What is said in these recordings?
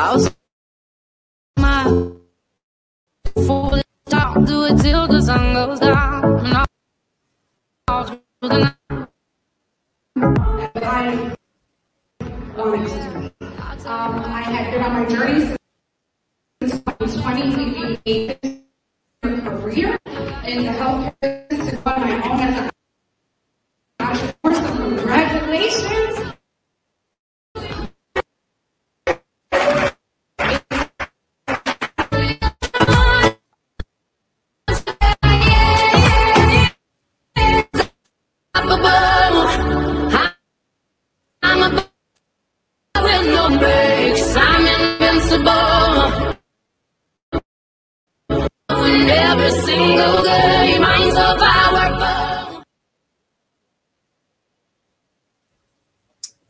I'll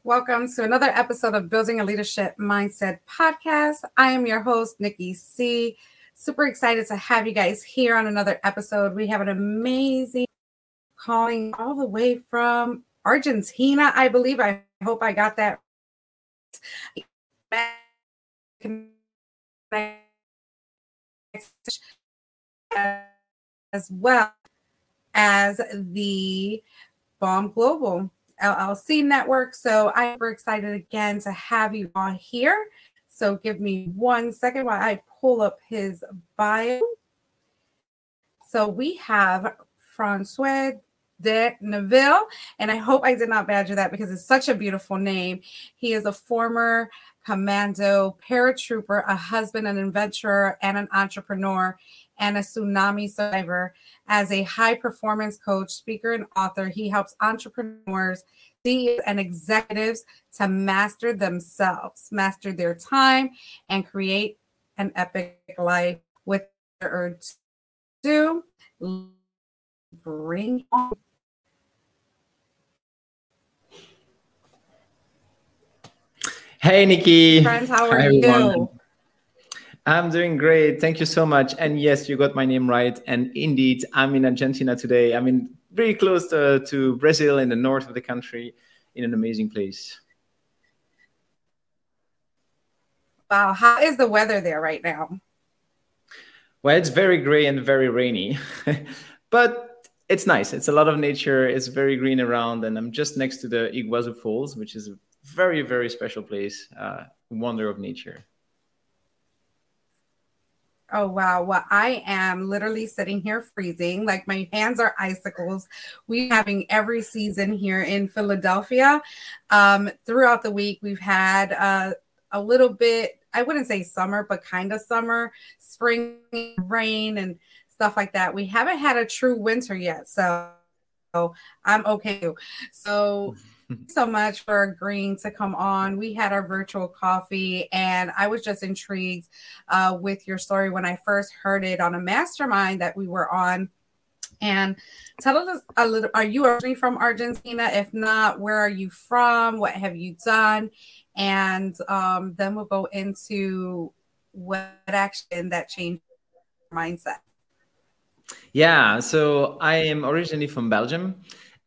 Welcome to another episode of Building a Leadership Mindset podcast. I am your host, Nikki C. Super excited to have you guys here on another episode. We have an amazing calling all the way from Argentina, I believe. I hope I got that. As well as the Bomb Global LLC network. So I'm super excited again to have you all here. So give me one second while I pull up his bio. So we have Francois de Neuville, and I hope I did not badger that because it's such a beautiful name. He is a former commando paratrooper, a husband, an adventurer, and an entrepreneur, and a tsunami survivor. As a high performance coach, speaker, and author, he helps entrepreneurs, CEOs, and executives to master themselves, master their time, and create an epic life with their urge to bring on Hey, Nikki. friends. How are Hi, you? everyone. I'm doing great. Thank you so much. And yes, you got my name right. And indeed, I'm in Argentina today. I'm in very close to, to Brazil in the north of the country in an amazing place. Wow, how is the weather there right now? Well, it's very gray and very rainy, but it's nice. It's a lot of nature. It's very green around. And I'm just next to the Iguazu Falls, which is a very, very special place, uh, wonder of nature. Oh wow. Well, I am literally sitting here freezing. Like my hands are icicles. We having every season here in Philadelphia. Um, throughout the week, we've had uh, a little bit, I wouldn't say summer, but kind of summer, spring rain and stuff like that. We haven't had a true winter yet. So I'm okay. So so much for agreeing to come on. We had our virtual coffee, and I was just intrigued uh, with your story when I first heard it on a mastermind that we were on. And tell us a little are you originally from Argentina? If not, where are you from? What have you done? And um, then we'll go into what action that changed your mindset. Yeah, so I am originally from Belgium.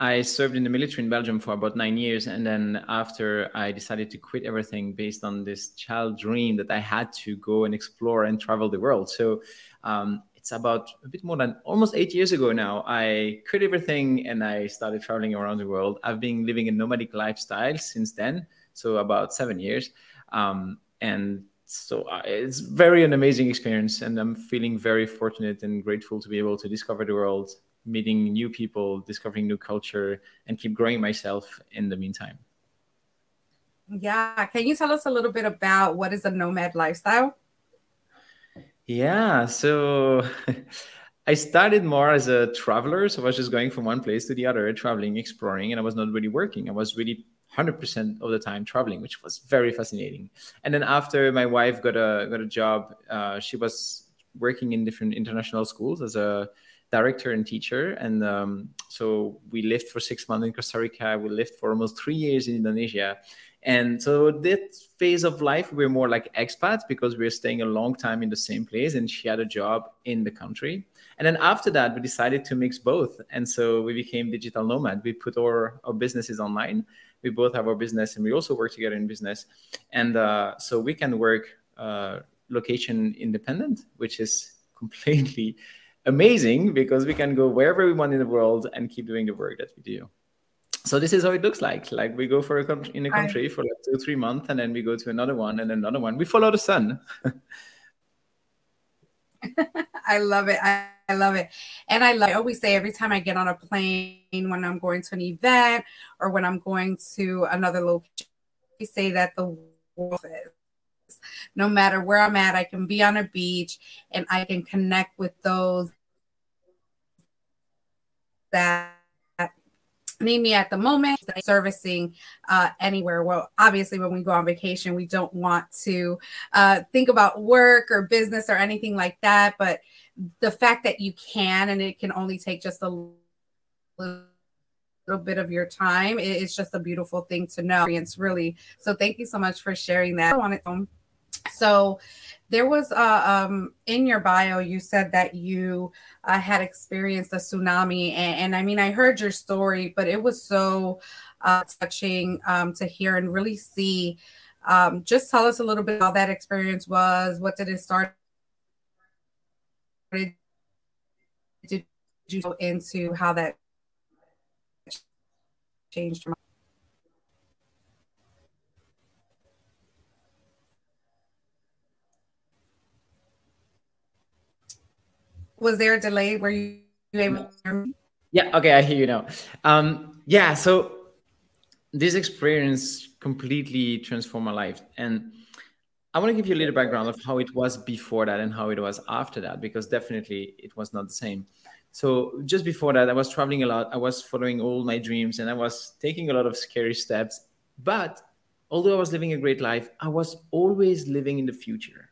I served in the military in Belgium for about nine years. And then after I decided to quit everything based on this child dream that I had to go and explore and travel the world. So um, it's about a bit more than almost eight years ago now. I quit everything and I started traveling around the world. I've been living a nomadic lifestyle since then. So about seven years. Um, and so uh, it's very an amazing experience and i'm feeling very fortunate and grateful to be able to discover the world meeting new people discovering new culture and keep growing myself in the meantime Yeah. Can you tell us a little bit about what is a nomad lifestyle? yeah so i started more as a traveler so i was just going from one place to the other traveling exploring and i was not really working i was really 100% of the time traveling which was very fascinating and then after my wife got a got a job uh, she was working in different international schools as a director and teacher. And um, so we lived for six months in costa rica. We lived for almost three years in indonesia. And so that phase of life we're more like expats because we are staying a long time in the same place and she had a job in the country. And then after that we decided to mix both. And so we became digital nomad. We put our, our businesses online. We both have our business and we also work together in business. And uh, so we can work uh, location independent, which is completely amazing because we can go wherever we want in the world and keep doing the work that we do. So this is how it looks like. Like we go for a country in a country for like two, three months, and then we go to another one and another one. We follow the sun. I love it. I, I, love it. And I, love, I always say every time I get on a plane, when I'm going to an event or when I'm going to another location, we say that the world is. No matter where I'm at, I can be on a beach and I can connect with those that need me at the moment. Servicing uh, anywhere. Well obviously when we go on vacation we don't want to uh, think about work or business or anything like that. But the fact that you can and it can only take just a little bit of your time it's just a beautiful thing to know. It's really so thank you so much for sharing that. Its own so there was uh, um, in your bio you said that you uh, had experienced a tsunami and, and, i mean i heard your story but it was so uh, touching um, to hear and really see. Um, just tell us a little bit how that experience was. What did it start? Did you go into? How that changed your was there a delay? Were you able Yeah, okay, I hear you now. Um, yeah, so this experience completely transformed my life. And I want to give you a little background of how it was before that and how it was after that, because definitely it was not the same. So just before that, I was traveling a lot. I was following all my dreams and I was taking a lot of scary steps. But although I was living a great life, I was always living in the future.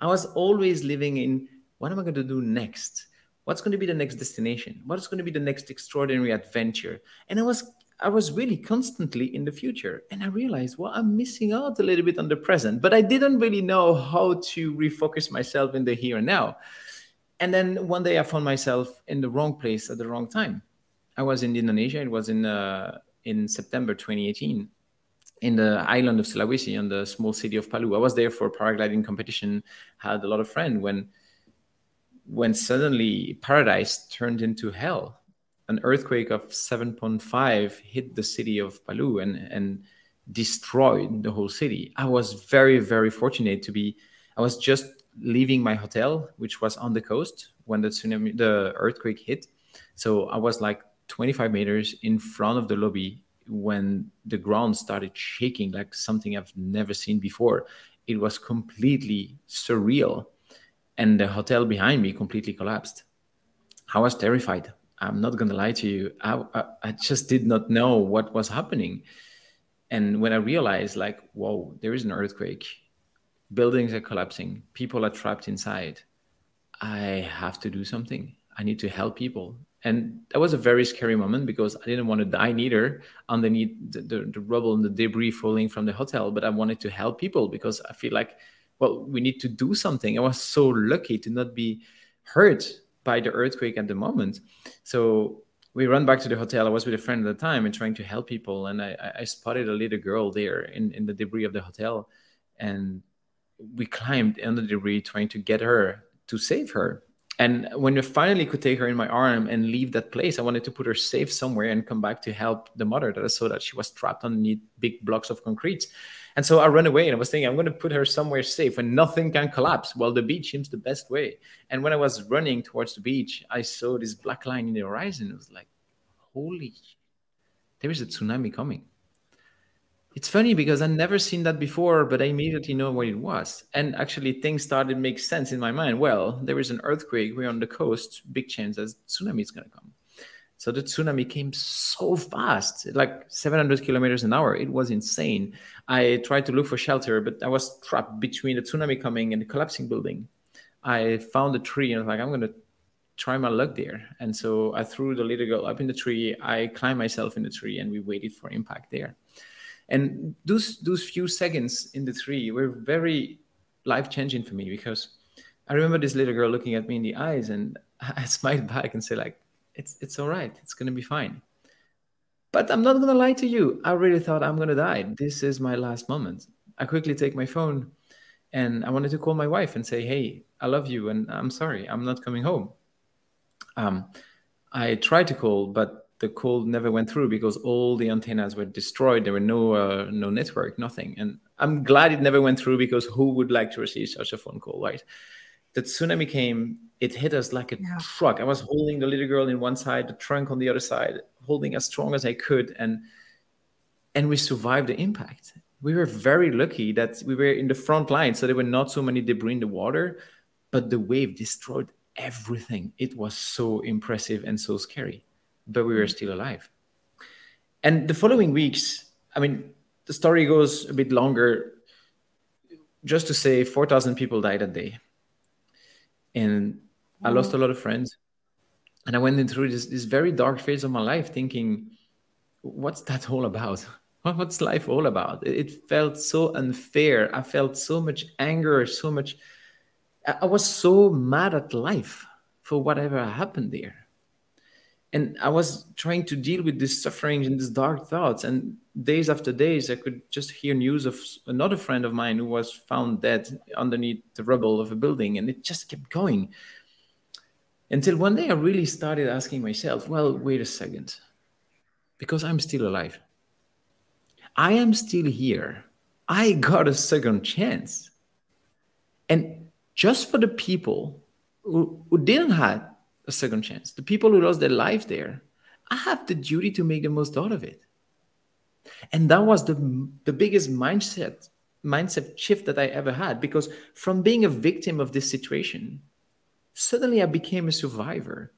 I was always living in what am I going to do next? What's going to be the next destination? What's going to be the next extraordinary adventure? And I was I was really constantly in the future. And I realized, well, I'm missing out a little bit on the present, but I didn't really know how to refocus myself in the here and now. And then one day I found myself in the wrong place at the wrong time. I was in Indonesia. It was in uh, in September 2018 in the island of Sulawesi, in the small city of Palu. I was there for a paragliding competition. Had a lot of friends when when suddenly paradise turned into hell. An earthquake of 7.5 hit the city of Palu and, and destroyed the whole city. I was very, very fortunate to be, I was just leaving my hotel, which was on the coast when the tsunami, the earthquake hit. So I was like 25 meters in front of the lobby when the ground started shaking like something I've never seen before. It was completely surreal and the hotel behind me completely collapsed. I was terrified. I'm not going to lie to you. I, I, I, just did not know what was happening. And when I realized, like, whoa, there is an earthquake, buildings are collapsing, people are trapped inside, I have to do something. I need to help people. And that was a very scary moment because I didn't want to die neither underneath the, the, the rubble and the debris falling from the hotel, but I wanted to help people because I feel like well, we need to do something. I was so lucky to not be hurt by the earthquake at the moment. So we run back to the hotel. I was with a friend at the time and trying to help people. And I, I spotted a little girl there in, in the debris of the hotel. And we climbed under the debris trying to get her to save her. And when we finally could take her in my arm and leave that place, I wanted to put her safe somewhere and come back to help the mother that I saw that she was trapped underneath big blocks of concrete. And so I ran away and I was thinking, I'm going to put her somewhere safe where nothing can collapse. Well, the beach seems the best way. And when I was running towards the beach, I saw this black line in the horizon. It was like, holy, there is a tsunami coming. It's funny because I've never seen that before, but I immediately know what it was. And actually, things started make sense in my mind. Well, there is an earthquake. We're on the coast. Big chance that tsunami is going to come. So the tsunami came so fast, like 700 kilometers an hour. It was insane. I tried to look for shelter, but I was trapped between the tsunami coming and the collapsing building. I found a tree and I was like, I'm going to try my luck there. And so I threw the little girl up in the tree. I climbed myself in the tree and we waited for impact there. And those those few seconds in the tree were very life changing for me because I remember this little girl looking at me in the eyes and I smiled back and said like, it's it's all right. It's gonna be fine. But I'm not gonna lie to you. I really thought I'm gonna die. This is my last moment. I quickly take my phone and I wanted to call my wife and say, "Hey, I love you, and I'm sorry, I'm not coming home." Um, I tried to call, but the call never went through because all the antennas were destroyed. There were no uh, no network, nothing. And I'm glad it never went through because who would like to receive such a phone call, right? The tsunami came. It hit us like a yeah. truck. I was holding the little girl in one side, the trunk on the other side, holding as strong as I could, and and we survived the impact we were very lucky that we were in the front line, so there were not so many debris in the water, but the wave destroyed everything. It was so impressive and so scary, but we were mm. still alive. And the following weeks, I mean, the story goes a bit longer. Just to say, 4,000 people died that day. And I lost a mm. lot of friends. And I went through this, this very dark phase of my life thinking, what's that all about? what's life all about? It felt so unfair. I felt so much anger, so much. I was so mad at life for whatever happened there. And I was trying to deal with this suffering and these dark thoughts. And days after days, I could just hear news of another friend of mine who was found dead underneath the rubble of a building. And it just kept going. Until one day I really started asking myself, well, wait a second, because I'm still alive I am still here. I got a second chance. And just for the people who, who didn't have a second chance, the people who lost their life there, I have the duty to make the most out of it. And that was the, the biggest mindset mindset shift that I ever had because from being a victim of this situation, suddenly I became a survivor.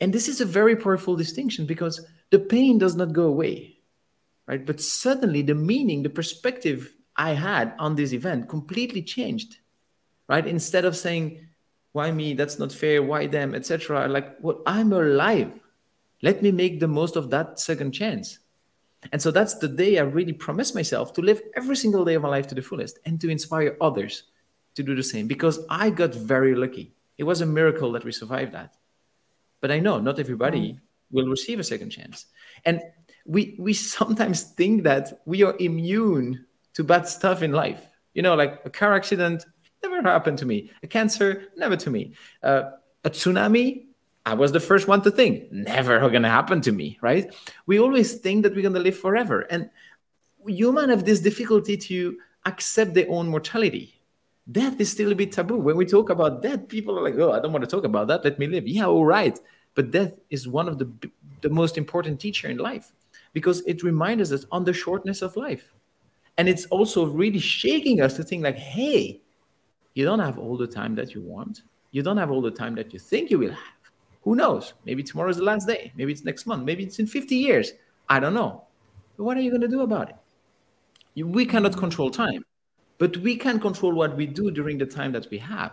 And this is a very powerful distinction because the pain does not go away right? But suddenly the meaning, the perspective I had on this event completely changed, right? Instead of saying, why me? That's not fair. Why them? Etc. Like, well, I'm alive. Let me make the most of that second chance. And so that's the day I really promised myself to live every single day of my life to the fullest and to inspire others to do the same because I got very lucky. It was a miracle that we survived that. But I know not everybody mm. will receive a second chance. And we we sometimes think that we are immune to bad stuff in life. You know, like a car accident never happened to me. A cancer never to me. Uh, a tsunami, I was the first one to think never going to happen to me. Right? We always think that we're going to live forever, and human have this difficulty to accept their own mortality. Death is still a bit taboo. When we talk about death, people are like, "Oh, I don't want to talk about that. Let me live." Yeah, all right. But death is one of the the most important teacher in life because it reminds us on the shortness of life. And it's also really shaking us to think like, hey, you don't have all the time that you want. You don't have all the time that you think you will have. Who knows? Maybe tomorrow is the last day. Maybe it's next month. Maybe it's in 50 years. I don't know. But what are you going to do about it? we cannot control time, but we can control what we do during the time that we have.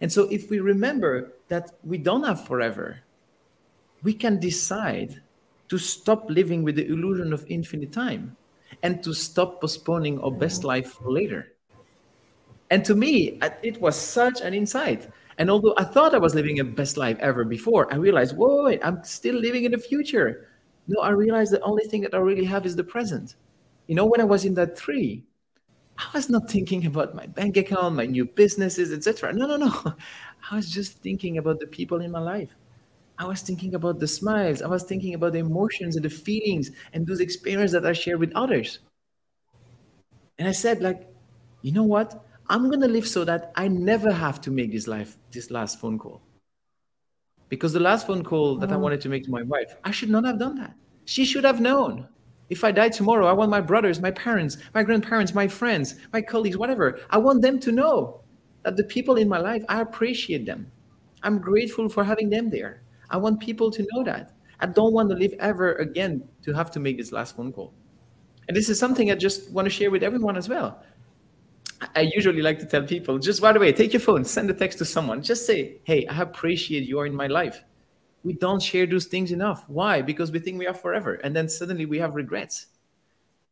And so if we remember that we don't have forever, we can decide to stop living with the illusion of infinite time and to stop postponing our best mm. life for later. And to me, it was such an insight. And although I thought I was living a best life ever before, I realized, whoa, wait, I'm still living in the future. No, I realized the only thing that I really have is the present. You know, when I was in that tree, I was not thinking about my bank account, my new businesses, etc. No, no, no. I was just thinking about the people in my life. I was thinking about the smiles. I was thinking about the emotions and the feelings and those experiences that I share with others. And I said, like, you know what? I'm gonna live so that I never have to make this life this last phone call. Because the last phone call that I oh. wanted to make to my wife, I should not have done that. She should have known. If I die tomorrow, I want my brothers, my parents, my grandparents, my friends, my colleagues, whatever. I want them to know that the people in my life, I appreciate them. I'm grateful for having them there. I want people to know that. I don't want to live ever again to have to make this last phone call. And this is something I just want to share with everyone as well. I usually like to tell people just by the way, take your phone, send a text to someone, just say, Hey, I appreciate you are in my life. We don't share those things enough. Why? Because we think we are forever. And then suddenly we have regrets.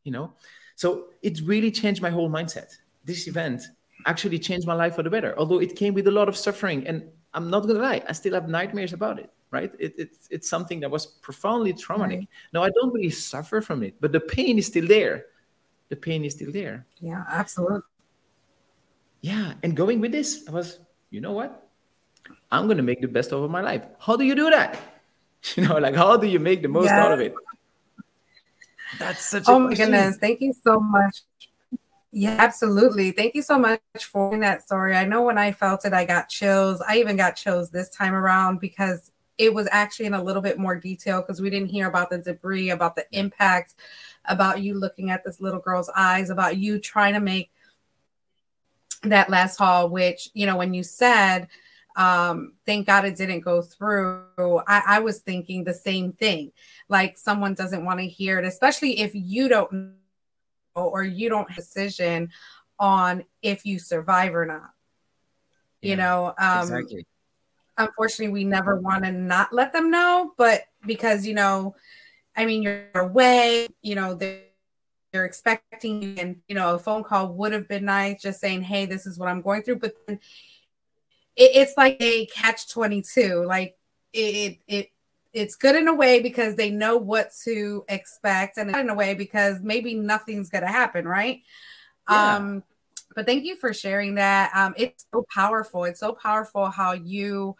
You know? So it really changed my whole mindset. This event actually changed my life for the better, although it came with a lot of suffering. And I'm not gonna lie, I still have nightmares about it right? It, it's it's something that was profoundly traumatic. Right. Now I don't really suffer from it, but the pain is still there. The pain is still there. Yeah, absolutely. yeah, and going with this, I was, you know what? I'm gonna make the best of my life. How do you do that? You know, like how do you make the most yes. out of it? That's such. Oh my question. goodness! Thank you so much. Yeah, absolutely. Thank you so much for that story. I know when I felt it, I got chills. I even got chills this time around because it was actually in a little bit more detail because we didn't hear about the debris, about the impact, about you looking at this little girl's eyes, about you trying to make that last haul, which, you know, when you said, um, thank God it didn't go through. I, I was thinking the same thing. Like someone doesn't want to hear it, especially if you don't know or you don't have a decision on if you survive or not. Yeah, you know, um, exactly. Unfortunately, we never want to not let them know, but because you know, I mean, you're away. You know, they're, they're expecting you, and you know, a phone call would have been nice, just saying, "Hey, this is what I'm going through." But then it, it's like a catch 22 like it, it it's good in a way because they know what to expect and in a way because maybe nothing's going to happen right? Yeah. um but thank you for sharing that. Um it's so powerful. It's so powerful how you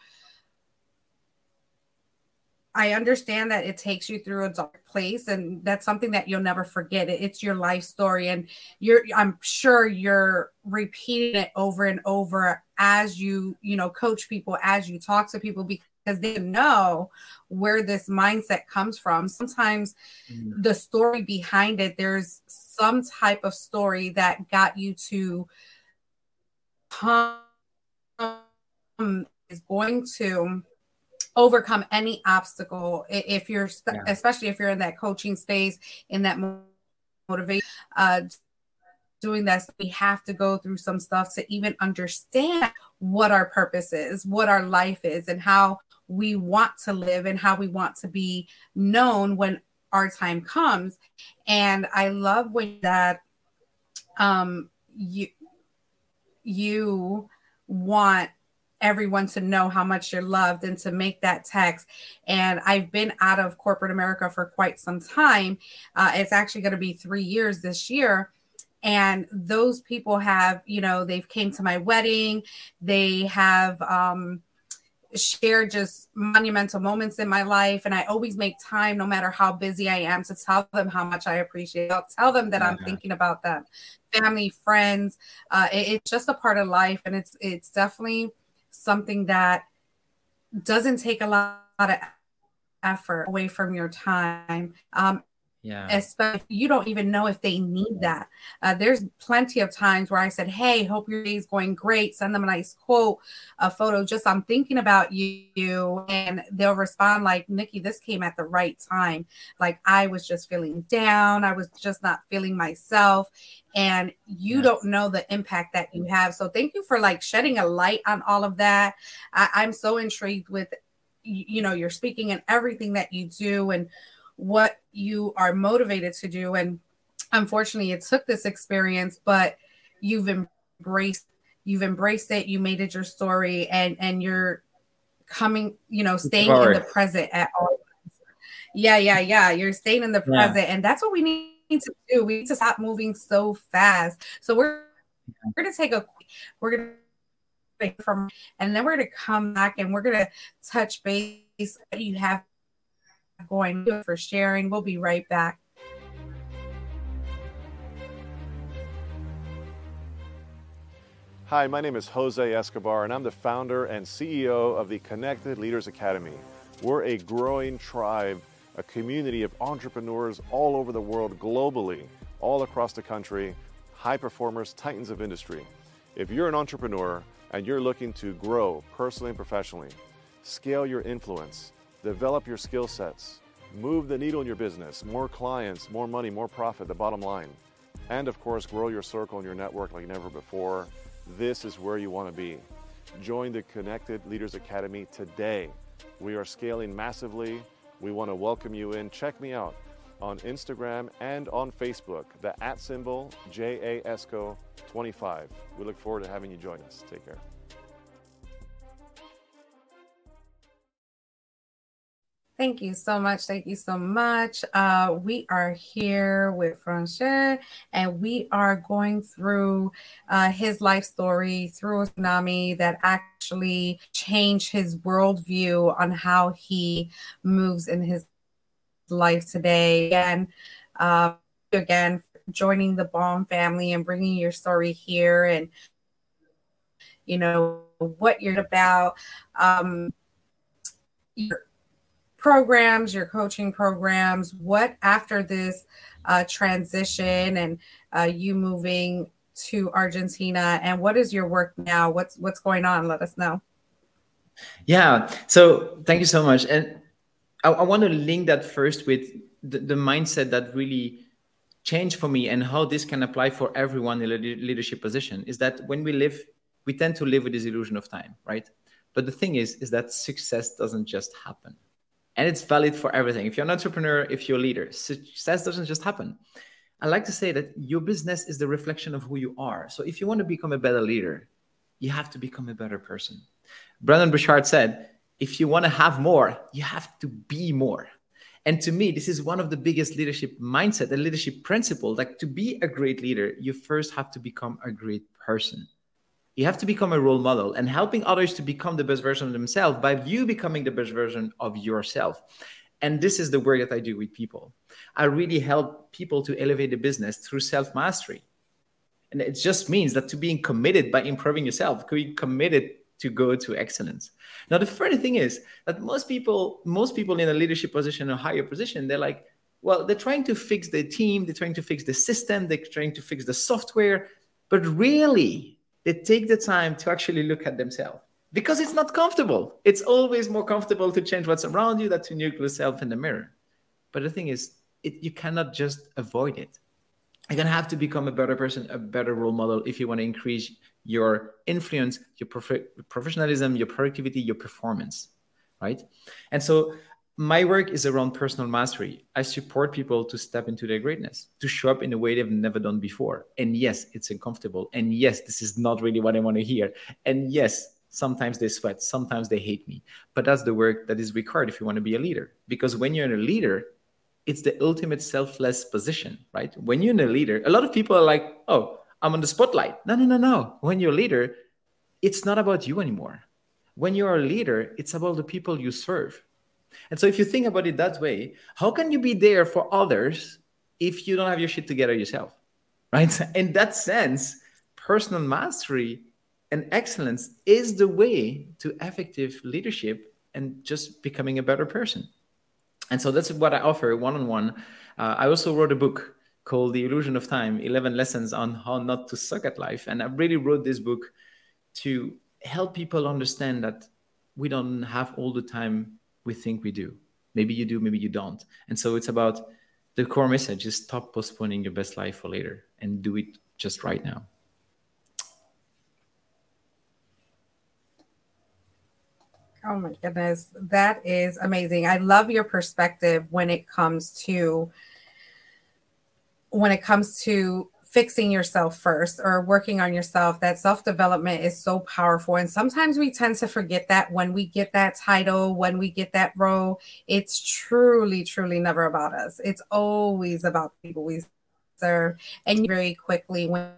I understand that it takes you through a dark place, and that's something that you'll never forget. It's your life story, and you're I'm sure you're repeating it over and over as you you know coach people, as you talk to people, because they know where this mindset comes from. Sometimes mm-hmm. the story behind it, there's some type of story that got you to come is going to overcome any obstacle if you're yeah. especially if you're in that coaching space in that motivation uh doing this we have to go through some stuff to even understand what our purpose is what our life is and how we want to live and how we want to be known when our time comes and i love when that um you you want everyone to know how much you're loved and to make that text. And I've been out of corporate America for quite some time. Uh, it's actually going to be three years this year. And those people have, you know, they've came to my wedding. They have um, shared just monumental moments in my life. And I always make time, no matter how busy I am, to tell them how much I appreciate. I'll tell them that I'm thinking about them, family, friends. Uh, it, it's just a part of life, and it's it's definitely something that doesn't take a lot of effort away from your time. Um, yeah. Especially you don't even know if they need that. Uh, there's plenty of times where I said, Hey, hope your day is going great. Send them a nice quote, a photo, just I'm thinking about you. And they'll respond like, Nikki, this came at the right time. Like I was just feeling down. I was just not feeling myself. And you yes. don't know the impact that you have. So thank you for like shedding a light on all of that. I, I'm so intrigued with, you know, your speaking and everything that you do. And what you are motivated to do. And unfortunately, it took this experience, but you've embraced you've embraced it. You made it your story and and you're coming you know staying in the present at all. Yeah yeah yeah. You're staying in the yeah. present. And that's what we need to do. We need to stop moving so fast. So we're we're gonna take a we're gonna from and then we're gonna come back and we're gonna touch base you have going for sharing. We'll be right back. Hi, my name is Jose Escobar, and I'm the founder and CEO of the Connected Leaders Academy. We're a growing tribe, a community of entrepreneurs all over the world, globally, all across the country, high performers, titans of industry. If you're an entrepreneur and you're looking to grow personally and professionally, scale your influence, develop your skill sets, move the needle in your business, more clients, more money, more profit, the bottom line. And of course, grow your circle and your network like never before. This is where you want to be. Join the Connected Leaders Academy today. We are scaling massively. We want to welcome you in. Check me out on Instagram and on Facebook, the at symbol JASCO25. We look forward to having you join us. Take care. Thank you so much. Thank you so much. Uh, we are here with Franche, and we are going through uh, his life story through a tsunami that actually changed his worldview on how he moves in his life today. And uh, again, joining the Baum family and bringing your story here and, you know, what you're about. Um, your programs, your coaching programs, what after this uh, transition and uh, you moving to Argentina, and what is your work now? What's what's going on? Let us know. Yeah. So thank you so much, and I, I want to link that first with the, the mindset that really changed for me and how this can apply for everyone in a leadership position is that when we live we tend to live with this illusion of time right but the thing is is that success doesn't just happen and it's valid for everything. If you're an entrepreneur, if you're a leader, success doesn't just happen. I like to say that your business is the reflection of who you are. So if you want to become a better leader, you have to become a better person. Brendon Burchard said, if you want to have more, you have to be more. And to me, this is one of the biggest leadership mindset and leadership principle. Like to be a great leader, you first have to become a great person you have to become a role model and helping others to become the best version of themselves by you becoming the best version of yourself. And this is the work that I do with people. I really help people to elevate the business through self mastery. And it just means that to being committed by improving yourself, being committed to go to excellence. Now, the funny thing is that most people, most people in a leadership position or higher position, they're like, well, they're trying to fix the team, they're trying to fix the system, they're trying to fix the software, but really, they take the time to actually look at themselves because it's not comfortable. It's always more comfortable to change what's around you than to look yourself in the mirror. But the thing is, it, you cannot just avoid it. You're gonna have to become a better person, a better role model if you want to increase your influence, your prof- professionalism, your productivity, your performance, right? And so my work is around personal mastery. I support people to step into their greatness, to show up in a way they've never done before. And yes, it's uncomfortable. And yes, this is not really what I want to hear. And yes, sometimes they sweat, sometimes they hate me. But that's the work that is required if you want to be a leader. Because when you're a leader, it's the ultimate selfless position, right? When you're a leader, a lot of people are like, oh, I'm on the spotlight. No, no, no, no. When you're a leader, it's not about you anymore. When you're a leader, it's about the people you serve and so if you think about it that way, how can you be there for others if you don't have your shit together yourself? Right? In that sense, personal mastery and excellence is the way to effective leadership and just becoming a better person. And so that's what I offer one on one. I also wrote a book called The Illusion of Time 11 Lessons on How Not to Suck at Life. And I really wrote this book to help people understand that we don't have all the time we think we do. Maybe you do, maybe you don't. And so it's about the core message is stop postponing your best life for later and do it just right now. Oh my goodness, that is amazing. I love your perspective when it comes to when it comes to fixing yourself first or working on yourself that self-development is so powerful. And sometimes we tend to forget that when we get that title when we get that role it's truly truly never about us. It's always about people we serve. And very quickly when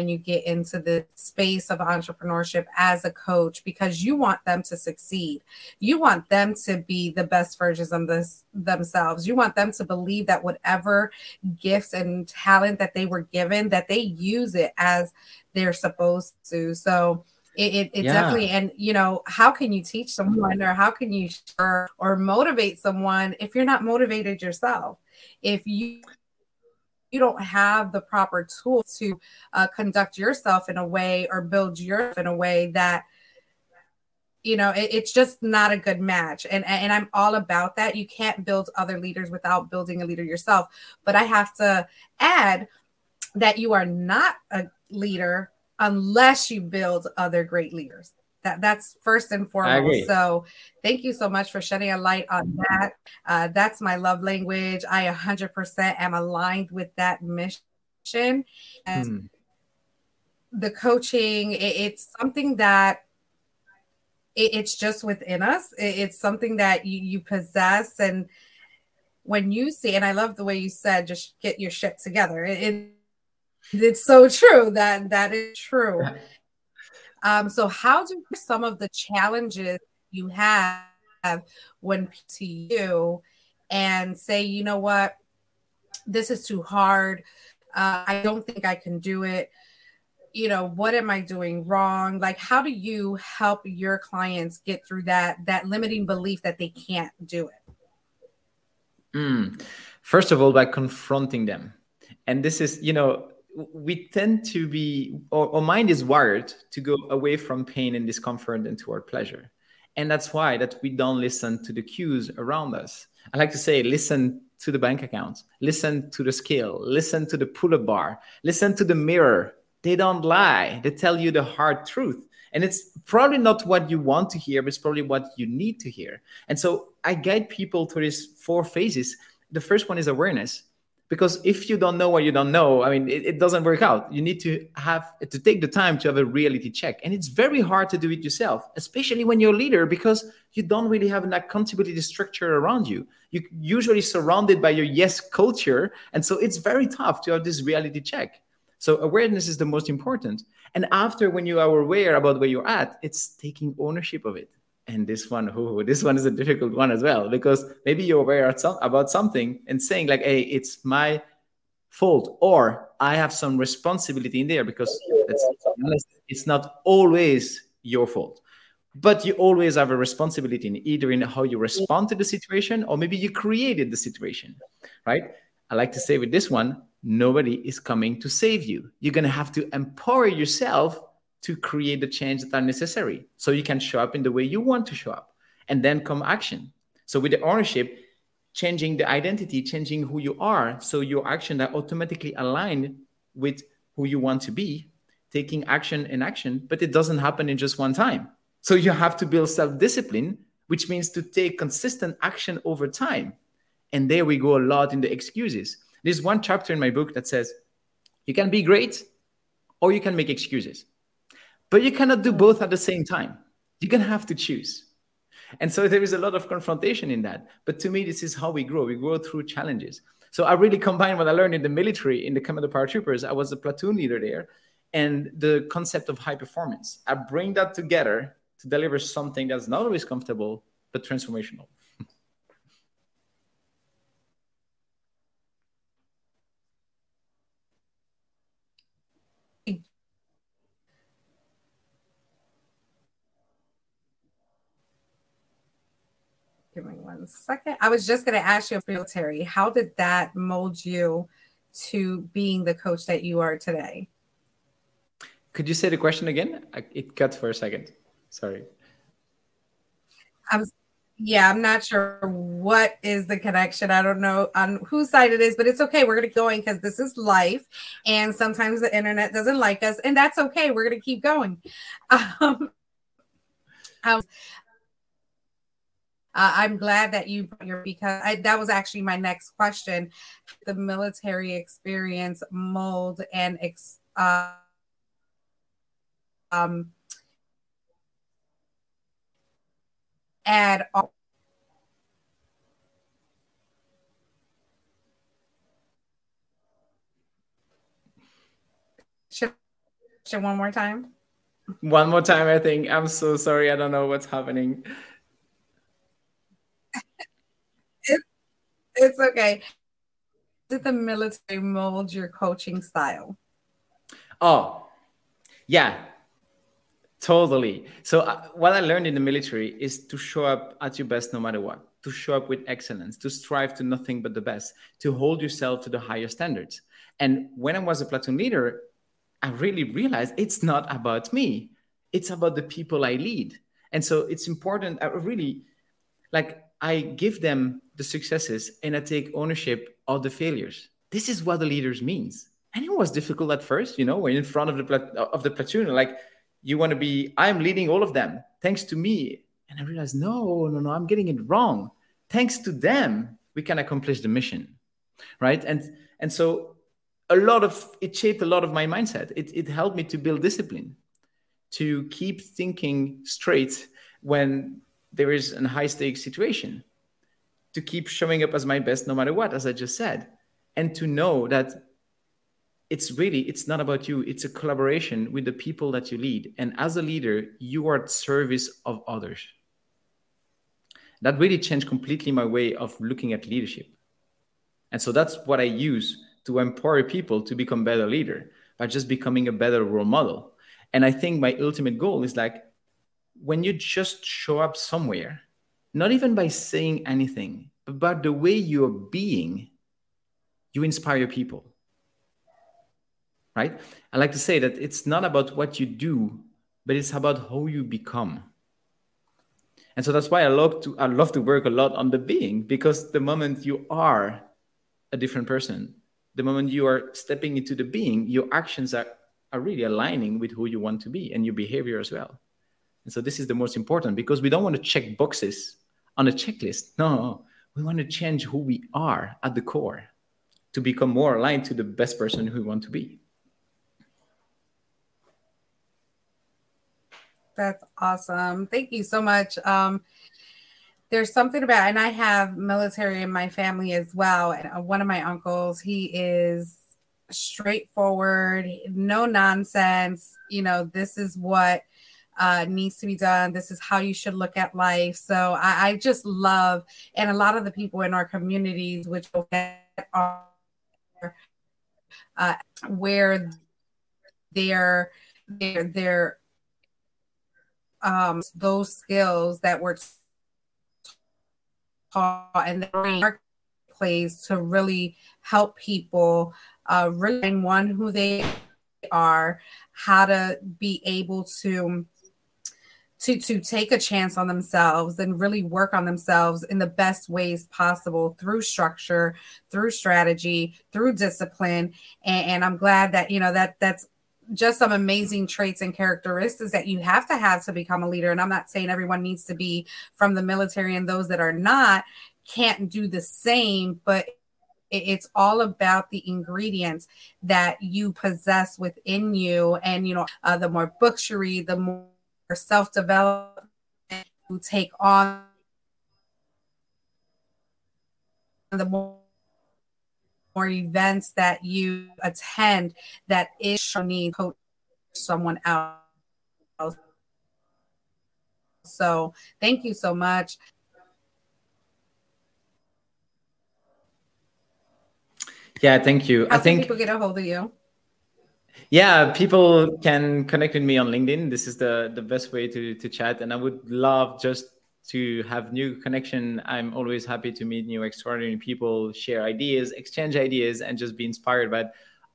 when you get into the space of entrepreneurship as a coach because you want them to succeed. You want them to be the best versions of this themselves. You want them to believe that whatever gifts and talent that they were given, that they use it as they're supposed to. So it, it, it yeah. definitely and you know how can you teach someone or how can you or, or motivate someone if you're not motivated yourself if you you don't have the proper tools to uh, conduct yourself in a way or build yourself in a way that you know it, it's just not a good match. And and i'm all about that. You can't build other leaders without building a leader yourself. But i have to add that you are not a leader unless you build other great leaders that that's first and foremost. So thank you so much for shedding a light on that. Uh, that's my love language. I 100% am aligned with that mission. And hmm. the coaching, it, it's something that it, it's just within us. It, it's something that you, you possess. And when you see, and I love the way you said, just get your shit together. It, it it's so true that that is true. Um, so how do some of the challenges you have when to you and say, you know what, this is too hard. Uh, I don't think I can do it. You know what am i doing wrong? Like how do you help your clients get through that that limiting belief that they can't do it? Mm. first of all by confronting them. And this is you know we tend to be our, our mind is wired to go away from pain and discomfort and toward pleasure and that's why that we don't listen to the cues around us i like to say listen to the bank account listen to the scale listen to the pull-up bar listen to the mirror they don't lie. They tell you the hard truth. And it's probably not what you want to hear, but it's probably what you need to hear. And so I guide people through these four phases. The first one is awareness. Because if you don't know what you don't know, I mean, it, it doesn't work out. You need to have to take the time to have a reality check. And it's very hard to do it yourself, especially when you're a leader, because you don't really have an accountability structure around you. You're usually surrounded by your yes culture. And so it's very tough to have this reality check. So awareness is the most important. And after when you are aware about where you're at, it's taking ownership of it. And this one, oh, this one is a difficult one as well, because maybe you're aware about something and saying like, hey, it's my fault, or I have some responsibility in there because it's not always your fault. But you always have a responsibility in either in how you respond to the situation or maybe you created the situation, right? I like to say with this one, nobody is coming to save you. You're going to have to empower yourself to create the change that are necessary so you can show up in the way you want to show up and then come action. So with the ownership, changing the identity, changing who you are, so your action are automatically aligned with who you want to be, taking action and action, but it doesn't happen in just one time. So you have to build self-discipline, which means to take consistent action over time. And there we go a lot in the excuses there's one chapter in my book that says you can be great or you can make excuses, but you cannot do both at the same time. You're going to have to choose. And so there is a lot of confrontation in that. But to me, this is how we grow. We grow through challenges. So I really combine what I learned in the military, in the Commando Paratroopers. I was a platoon leader there, and the concept of high performance. I bring that together to deliver something that's not always comfortable, but transformational. Give me one second. I was just going to ask you, Terry, how did that mold you to being the coach that you are today? Could you say the question again? It cut for a second. Sorry. I'm, yeah, I'm not sure what is the connection. I don't know on whose side it is, but it's okay. We're going to keep going because this is life. And sometimes the internet doesn't like us, and that's okay. We're going to keep going. Um, um, uh, I'm glad that you your because I, that was actually my next question. The military experience mold and ex, uh, um, add all. Should, one more time? One more time, I think. I'm so sorry. I don't know what's happening. It's okay. Did the military mold your coaching style? Oh, yeah, totally. So, uh, what I learned in the military is to show up at your best no matter what, to show up with excellence, to strive to nothing but the best, to hold yourself to the higher standards. And when I was a platoon leader, I really realized it's not about me, it's about the people I lead. And so, it's important. I really like I give them the successes and I take ownership of the failures. This is what the leaders means. And it was difficult at first, you know, when in front of the plat- of the platoon, like you want to be, I'm leading all of them, thanks to me. And I realized, no, no, no, I'm getting it wrong. Thanks to them, we can accomplish the mission, right? And and so a lot of it shaped a lot of my mindset. It it helped me to build discipline, to keep thinking straight when there is a high stakes situation to keep showing up as my best no matter what as i just said. And to know that it's really it's not about you. It's a collaboration with the people that you lead. And as a leader you are at service of others. That really changed completely my way of looking at leadership. And so that's what i use to empower people to become better leader by just becoming a better role model. And i think my ultimate goal is like when you just show up somewhere not even by saying anything but by the way you're being you inspire people. Right? I like to say that it's not about what you do but it's about how you become. And so that's why i love to i love to work a lot on the being because the moment you are a different person the moment you are stepping into the being your actions are, are really aligning with who you want to be and your behavior as well. And so this is the most important because we don't want to check boxes on a checklist no we want to change who we are at the core to become more aligned to the best person who we want to be. That's awesome. Thank you so much. Um, there's something about, and I have military in my family as well. And uh, one of my uncles, he is straightforward, no nonsense. You know, this is what uh, needs to be done. This is how you should look at life. So I, I just love, and a lot of the people in our communities, which are uh, where their their their um those skills that were taught in the marketplace to really help people uh really one who they are how to be able to to to take a chance on themselves and really work on themselves in the best ways possible through structure through strategy through discipline. And, and i'm glad that you know that that's just some amazing traits and characteristics that you have to have to become a leader. And i'm not saying everyone needs to be from the military and those that are not can't do the same but it's all about the ingredients that you possess within you. And you know uh, the more books you read the more self development to take on the more, more events that you attend that is need coach someone else. So thank you so much. Yeah, thank you. How I think people get a hold of you. Yeah, people can connect with me on LinkedIn. This is the the best way to to chat, and I would love just to have new connection. I'm always happy to meet new extraordinary people, share ideas, exchange ideas, and just be inspired by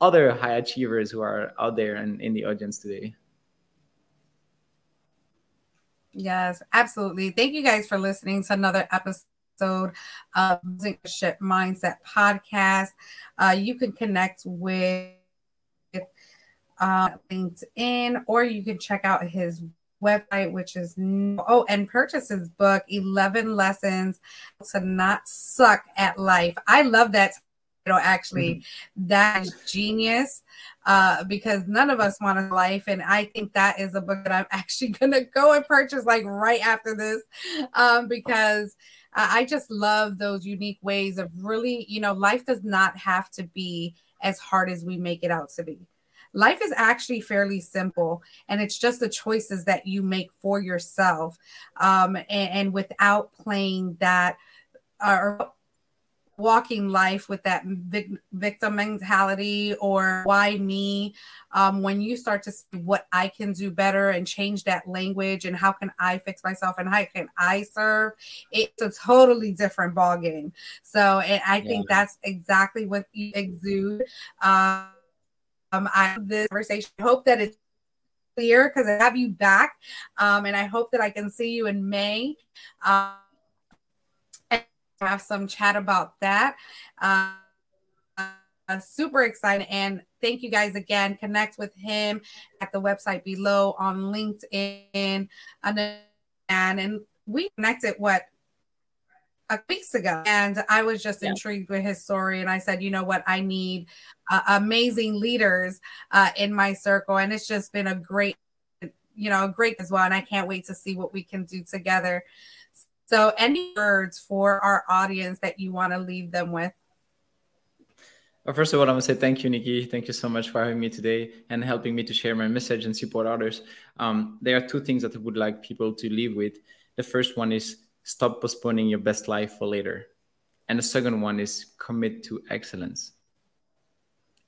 other high achievers who are out there and in the audience today. Yes, absolutely. Thank you guys for listening to another episode of Leadership Mindset Podcast. Uh, you can connect with uh, LinkedIn, or you can check out his website, which is oh, and purchase his book, 11 Lessons to Not Suck at Life. I love that title, actually. Mm-hmm. That is genius uh, because none of us want a life. And I think that is a book that I'm actually going to go and purchase like right after this um, because. I just love those unique ways of really, you know, life does not have to be as hard as we make it out to be life is actually fairly simple and it's just the choices that you make for yourself um, and, and without playing that uh, or walking life with that vic- victim mentality or why me um, when you start to see what i can do better and change that language and how can i fix myself and how can i serve it's a totally different ball game so and i think that's exactly what you exude um, um, I this conversation. I hope that it's clear because I have you back, um, and I hope that I can see you in May. Um, and have some chat about that. Uh, uh, super excited and thank you guys again. Connect with him at the website below on LinkedIn, and and we connected what a weeks ago and i was just yeah. intrigued with his story and i said you know what i need uh, amazing leaders uh, in my circle and it's just been a great you know, great as well. And I can't wait to see what we can do together. So, any words for our audience that you want to leave them with? Well, first of all, I want to say thank you, Nikki. Thank you so much for having me today and helping me to share my message and support others. Um, there are two things that I would like people to leave with. The first one is stop postponing your best life for later. And the second one is commit to excellence.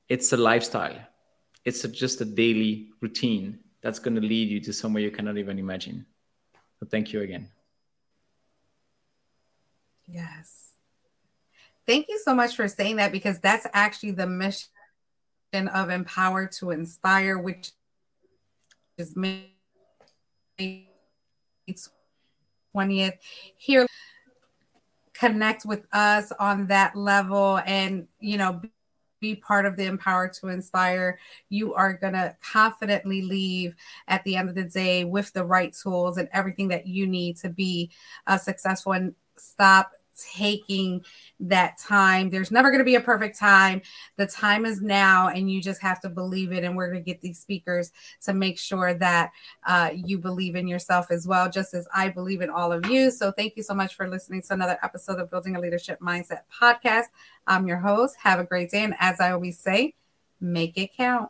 It's a lifestyle, it's a, just a daily routine that's going to lead you to somewhere you cannot even imagine. So, thank you again. Yes. Thank you so much for saying that because that's actually the mission of Empower to Inspire, which is May 20th. Here, connect with us on that level and, you know, be part of the Empower to Inspire. You are going to confidently leave at the end of the day with the right tools and everything that you need to be uh, successful and stop taking that time. There's never going to be a perfect time. The time is now, and you just have to believe it. And we're going to get these speakers to make sure that uh, you believe in yourself as well, just as I believe in all of you. So, thank you so much for listening to another episode of Building a Leadership Mindset podcast. I'm your host. Have a great day. And as I always say, make it count.